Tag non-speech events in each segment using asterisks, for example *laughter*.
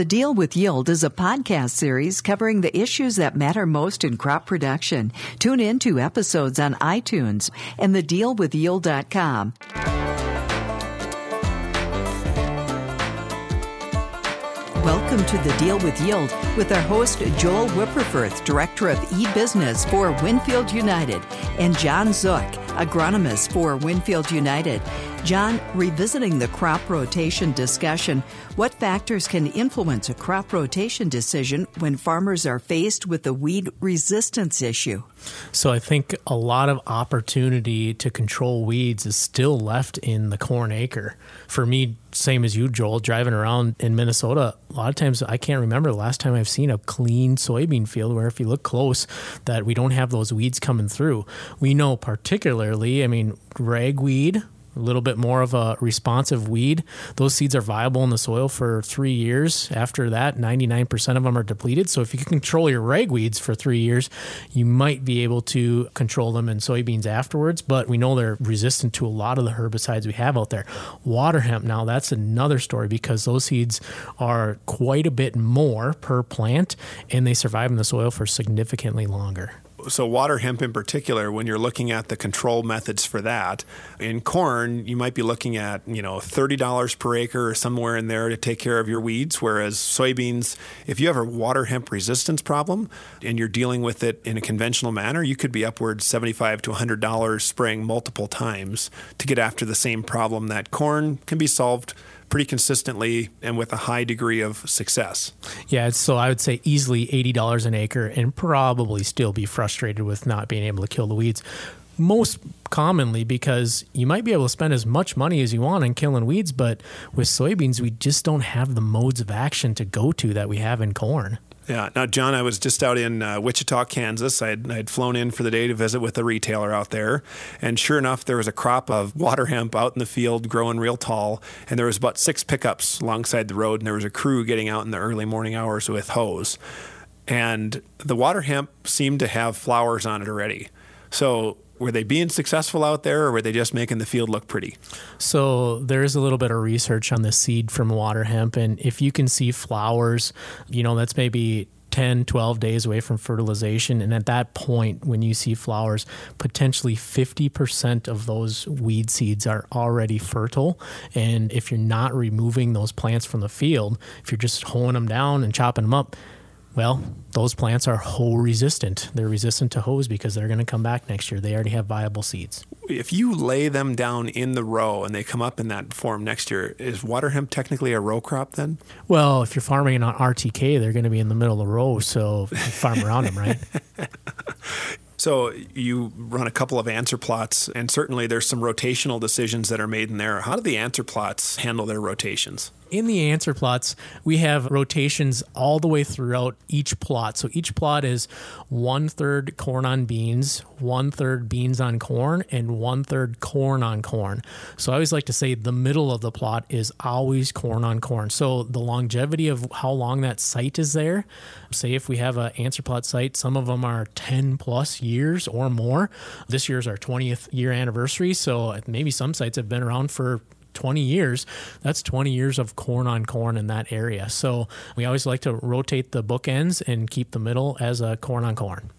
The Deal with Yield is a podcast series covering the issues that matter most in crop production. Tune in to episodes on iTunes and thedealwithyield.com. Welcome to The Deal with Yield with our host, Joel Wipperfurth, Director of E-Business for Winfield United, and Jon Zuk, agronomist for Winfield United. Jon, revisiting the crop rotation discussion, what factors can influence a crop rotation decision when farmers are faced with the weed resistance issue? So I think a lot of opportunity to control weeds is still left in the corn acre. For me, same as you, Joel, driving around in Minnesota, a lot of times I can't remember the last time I've seen a clean soybean field where if you look close that we don't have those weeds coming through. We know particularly, I mean, ragweed, a little bit more of a responsive weed. Those seeds are viable in the soil for three years. After that, 99% of them are depleted. So if you can control your ragweeds for three years, you might be able to control them in soybeans afterwards. But we know they're resistant to a lot of the herbicides we have out there. Water hemp, now that's another story because those seeds are quite a bit more per plant and they survive in the soil for significantly longer so water hemp in particular when you're looking at the control methods for that in corn you might be looking at you know $30 per acre or somewhere in there to take care of your weeds whereas soybeans if you have a water hemp resistance problem and you're dealing with it in a conventional manner you could be upwards 75 to $100 spraying multiple times to get after the same problem that corn can be solved pretty consistently and with a high degree of success. Yeah, so I would say easily $80 an acre and probably still be frustrated with not being able to kill the weeds. Most commonly because you might be able to spend as much money as you want on killing weeds, but with soybeans, we just don't have the modes of action to go to that we have in corn. Yeah. Now, Jon, I was just out in uh, Wichita, Kansas. I had, I'd flown in for the day to visit with a retailer out there. And sure enough, there was a crop of water hemp out in the field growing real tall. And there was about six pickups alongside the road. And there was a crew getting out in the early morning hours with hose. And the water hemp seemed to have flowers on it already. So were they being successful out there or were they just making the field look pretty? So there is a little bit of research on the seed from water hemp. And if you can see flowers, you know, that's maybe 10, 12 days away from fertilization. And at that point, when you see flowers, potentially 50% of those weed seeds are already fertile. And if you're not removing those plants from the field, if you're just hoeing them down and chopping them up, well, those plants are hoe resistant. They're resistant to hoes because they're going to come back next year. They already have viable seeds. If you lay them down in the row and they come up in that form next year, is water hemp technically a row crop then? Well, if you're farming on RTK, they're going to be in the middle of the row, so farm around them, right? *laughs* So you run a couple of answer plots, and certainly there's some rotational decisions that are made in there. How do the answer plots handle their rotations? In the answer plots, we have rotations all the way throughout each plot. So each plot is one third corn on beans, one third beans on corn, and one third corn on corn. So I always like to say the middle of the plot is always corn on corn. So the longevity of how long that site is there, say if we have an answer plot site, some of them are 10 plus years or more. This year's our 20th year anniversary. So maybe some sites have been around for 20 years, that's 20 years of corn on corn in that area. So we always like to rotate the bookends and keep the middle as a corn on corn.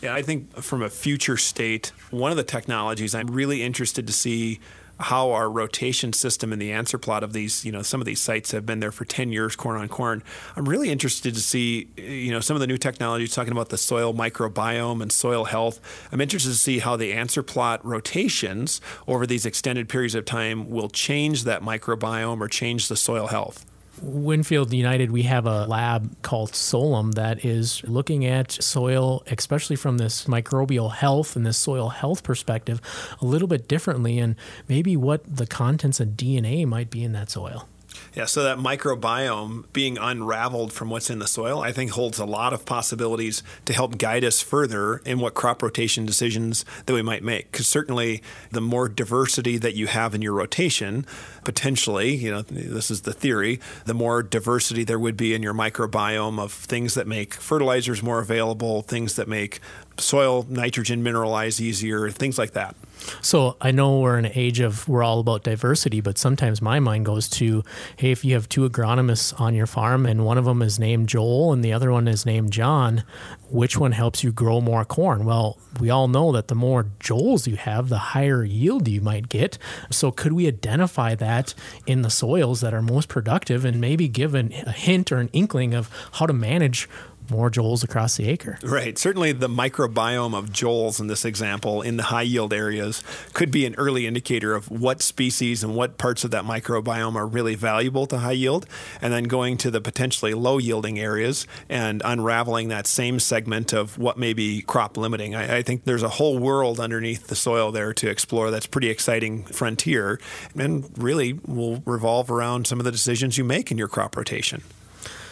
Yeah, I think from a future state, one of the technologies I'm really interested to see how our rotation system in the answer plot of these, you know, some of these sites have been there for 10 years, corn on corn. I'm really interested to see, you know, some of the new technologies talking about the soil microbiome and soil health. I'm interested to see how the answer plot rotations over these extended periods of time will change that microbiome or change the soil health. Winfield United, we have a lab called Solum that is looking at soil, especially from this microbial health and this soil health perspective, a little bit differently, and maybe what the contents of DNA might be in that soil. Yeah, so that microbiome being unraveled from what's in the soil, I think holds a lot of possibilities to help guide us further in what crop rotation decisions that we might make. Because certainly, the more diversity that you have in your rotation, potentially, you know, this is the theory, the more diversity there would be in your microbiome of things that make fertilizers more available, things that make soil nitrogen mineralize easier, things like that. So I know we're in an age of we're all about diversity, but sometimes my mind goes to, hey, if you have two agronomists on your farm and one of them is named Joel and the other one is named Jon, which one helps you grow more corn? Well, we all know that the more Joels you have, the higher yield you might get. So could we identify that in the soils that are most productive and maybe give an, a hint or an inkling of how to manage more Joels across the acre. Right. Certainly, the microbiome of Joels in this example in the high yield areas could be an early indicator of what species and what parts of that microbiome are really valuable to high yield. And then going to the potentially low yielding areas and unraveling that same segment of what may be crop limiting. I, I think there's a whole world underneath the soil there to explore that's pretty exciting frontier and really will revolve around some of the decisions you make in your crop rotation.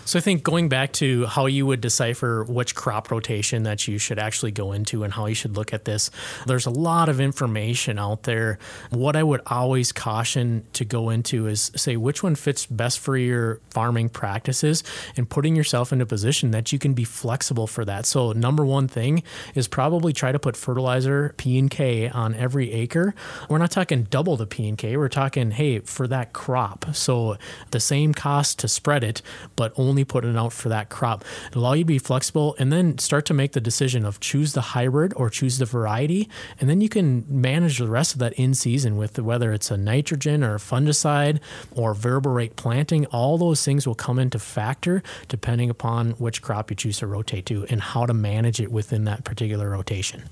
So I think going back to how you would decipher which crop rotation that you should actually go into and how you should look at this, there's a lot of information out there. What I would always caution to go into is say which one fits best for your farming practices and putting yourself in a position that you can be flexible for that. So number one thing is probably try to put fertilizer P and K on every acre. We're not talking double the P and K. We're talking hey for that crop. So the same cost to spread it, but only only put it out for that crop. It'll allow you to be flexible and then start to make the decision of choose the hybrid or choose the variety. And then you can manage the rest of that in season with whether it's a nitrogen or a fungicide or variable rate planting. All those things will come into factor depending upon which crop you choose to rotate to and how to manage it within that particular rotation.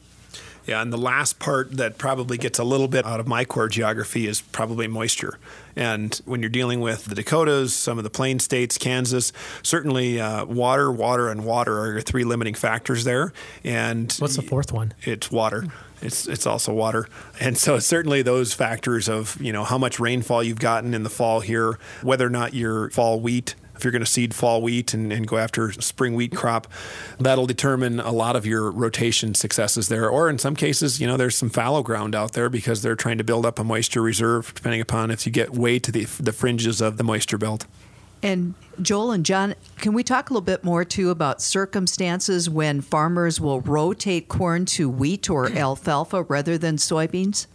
Yeah, and the last part that probably gets a little bit out of my core geography is probably moisture. And when you're dealing with the Dakotas, some of the plain states, Kansas, certainly uh, water, water, and water are your three limiting factors there. And what's the fourth one? It's water. It's it's also water, and so *laughs* certainly those factors of you know how much rainfall you've gotten in the fall here, whether or not your fall wheat if you're going to seed fall wheat and, and, go after spring wheat crop, that'll determine a lot of your rotation successes there. Or in some cases, you know, there's some fallow ground out there because they're trying to build up a moisture reserve, depending upon if you get way to the, the fringes of the moisture belt. And Joel and Jon, can we talk a little bit more too about circumstances when farmers will rotate corn to wheat or alfalfa rather than soybeans?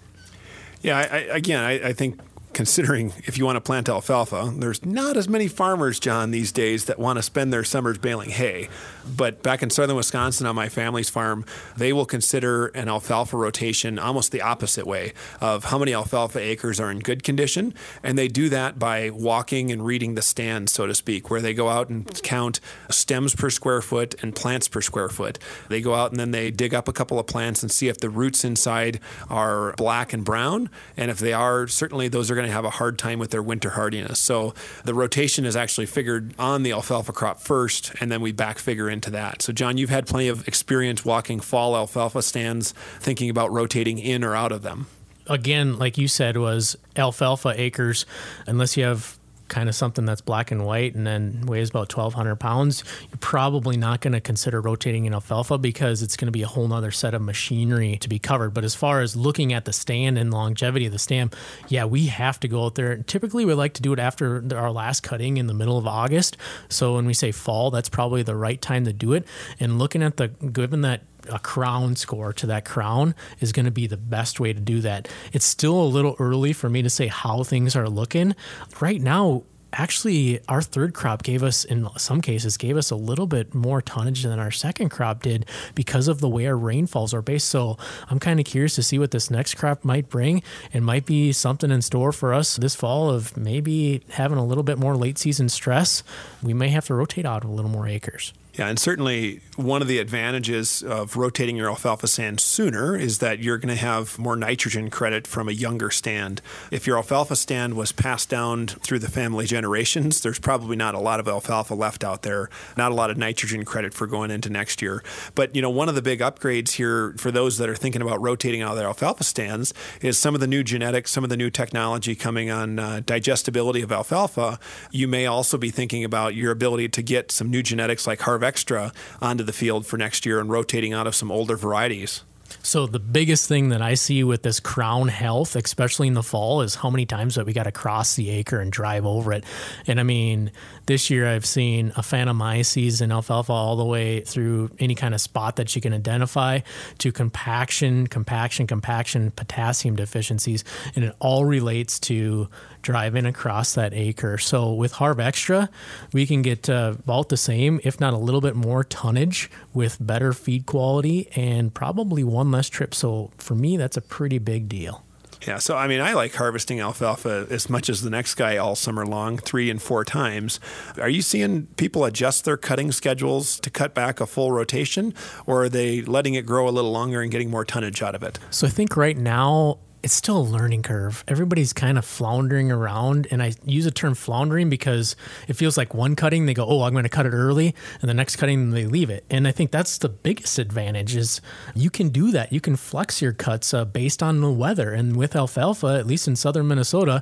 Yeah, I, I, again, I, I, think considering if you want to plant alfalfa, there's not as many farmers, Jon, these days that want to spend their summers baling hay. But back in southern Wisconsin on my family's farm, they will consider an alfalfa rotation almost the opposite way of how many alfalfa acres are in good condition. And they do that by walking and reading the stand, so to speak, where they go out and count stems per square foot and plants per square foot. They go out and then they dig up a couple of plants and see if the roots inside are black and brown. And if they are, certainly those are going to have a hard time with their winter hardiness. So the rotation is actually figured on the alfalfa crop first, and then we back figure into that. So, Jon, you've had plenty of experience walking fall alfalfa stands, thinking about rotating in or out of them again, like you said, was alfalfa acres, unless you have kind of something that's black and white and then weighs about 1,200 pounds, you're probably not going to consider rotating in alfalfa because it's going to be a whole nother set of machinery to be covered. But as far as looking at the stand and longevity of the stand, yeah, we have to go out there. Typically, we like to do it after our last cutting in the middle of August. So when we say fall, that's probably the right time to do it. And looking at the, given that a crown score to that crown is going to be the best way to do that. It's still a little early for me to say how things are looking. Right now, actually our third crop gave us in some cases gave us a little bit more tonnage than our second crop did because of the way our rainfalls are based so i'm kind of curious to see what this next crop might bring and might be something in store for us this fall of maybe having a little bit more late season stress we may have to rotate out a little more acres yeah, and certainly one of the advantages of rotating your alfalfa stand sooner is that you're going to have more nitrogen credit from a younger stand. If your alfalfa stand was passed down through the family generations, there's probably not a lot of alfalfa left out there, not a lot of nitrogen credit for going into next year. But, you know, one of the big upgrades here for those that are thinking about rotating out of their alfalfa stands is some of the new genetics, some of the new technology coming on uh, digestibility of alfalfa. You may also be thinking about your ability to get some new genetics like HarvXtra onto the field for next year and rotating out of some older varieties. So the biggest thing that I see with this crown health, especially in the fall, is how many times that we got to cross the acre and drive over it. And I mean, this year I've seen Aphanomyces and alfalfa all the way through any kind of spot that you can identify to compaction, compaction, compaction, potassium deficiencies, and it all relates to driving across that acre. So with HarvXtra, we can get uh, about the same, if not a little bit more tonnage with better feed quality and probably one less trip. So for me, that's a pretty big deal. Yeah, so I mean, I like harvesting alfalfa as much as the next guy all summer long, three and four times. Are you seeing people adjust their cutting schedules to cut back a full rotation, or are they letting it grow a little longer and getting more tonnage out of it? So I think right now it's still a learning curve. Everybody's kind of floundering around, and I use the term floundering because it feels like one cutting they go, "Oh, I'm going to cut it early," and the next cutting they leave it. And I think that's the biggest advantage is you can do that. You can flex your cuts uh, based on the weather. And with alfalfa, at least in southern Minnesota,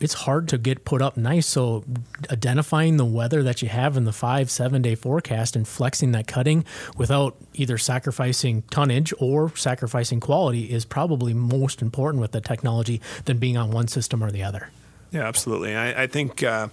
it's hard to get put up nice. So identifying the weather that you have in the five, seven day forecast and flexing that cutting without either sacrificing tonnage or sacrificing quality is probably most important with the technology than being on one system or the other. Yeah, absolutely. I, I think uh,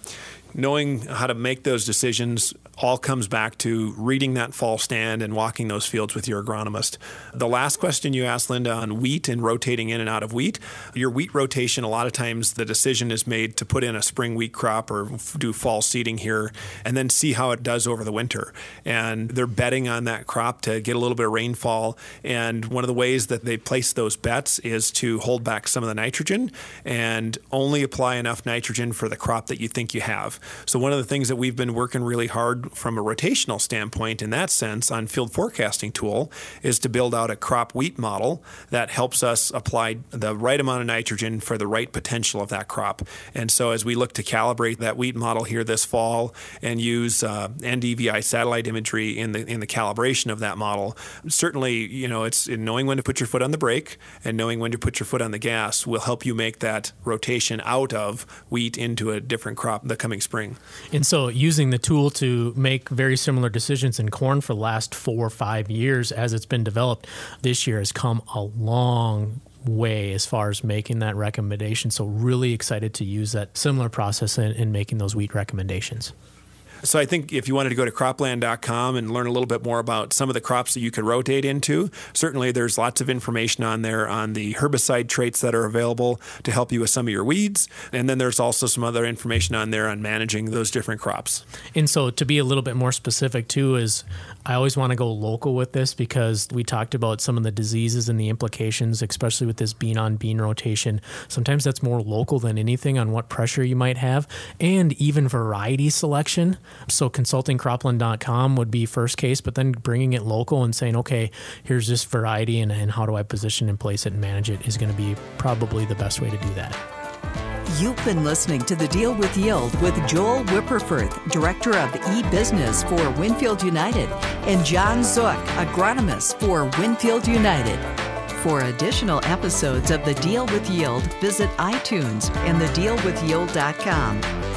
knowing how to make those decisions all comes back to reading that fall stand and walking those fields with your agronomist. The last question you asked, Linda, on wheat and rotating in and out of wheat, your wheat rotation, a lot of times the decision is made to put in a spring wheat crop or do fall seeding here and then see how it does over the winter. And they're betting on that crop to get a little bit of rainfall. And one of the ways that they place those bets is to hold back some of the nitrogen and only apply enough nitrogen for the crop that you think you have. So, one of the things that we've been working really hard from a rotational standpoint in that sense on field forecasting tool is to build out a crop wheat model that helps us apply the right amount of nitrogen for the right potential of that crop. And so as we look to calibrate that wheat model here this fall and use uh, NDVI satellite imagery in the in the calibration of that model, certainly you know it's knowing when to put your foot on the brake and knowing when to put your foot on the gas will help you make that rotation out of wheat into a different crop the coming spring. And so using the tool to make very similar decisions in corn for the last four or five years as it's been developed. This year has come a long way as far as making that recommendation. So, really excited to use that similar process in, in making those wheat recommendations. So I think if you wanted to go to croplan.com and learn a little bit more about some of the crops that you could rotate into, certainly there's lots of information on there on the herbicide traits that are available to help you with some of your weeds. And then there's also some other information on there on managing those different crops. And so to be a little bit more specific too is I always want to go local with this because we talked about some of the diseases and the implications, especially with this bean on bean rotation. Sometimes that's more local than anything on what pressure you might have and even variety selection. So consulting croplan.com would be first case, but then bringing it local and saying, okay, here's this variety and, and how do I position and place it and manage it is going to be probably the best way to do that. You've been listening to The Deal with Yield with Joel Wipperfurth, Director of E-Business for Winfield United, and Jon Zuk, Agronomist for Winfield United. For additional episodes of The Deal with Yield, visit iTunes and thedealwithyield.com.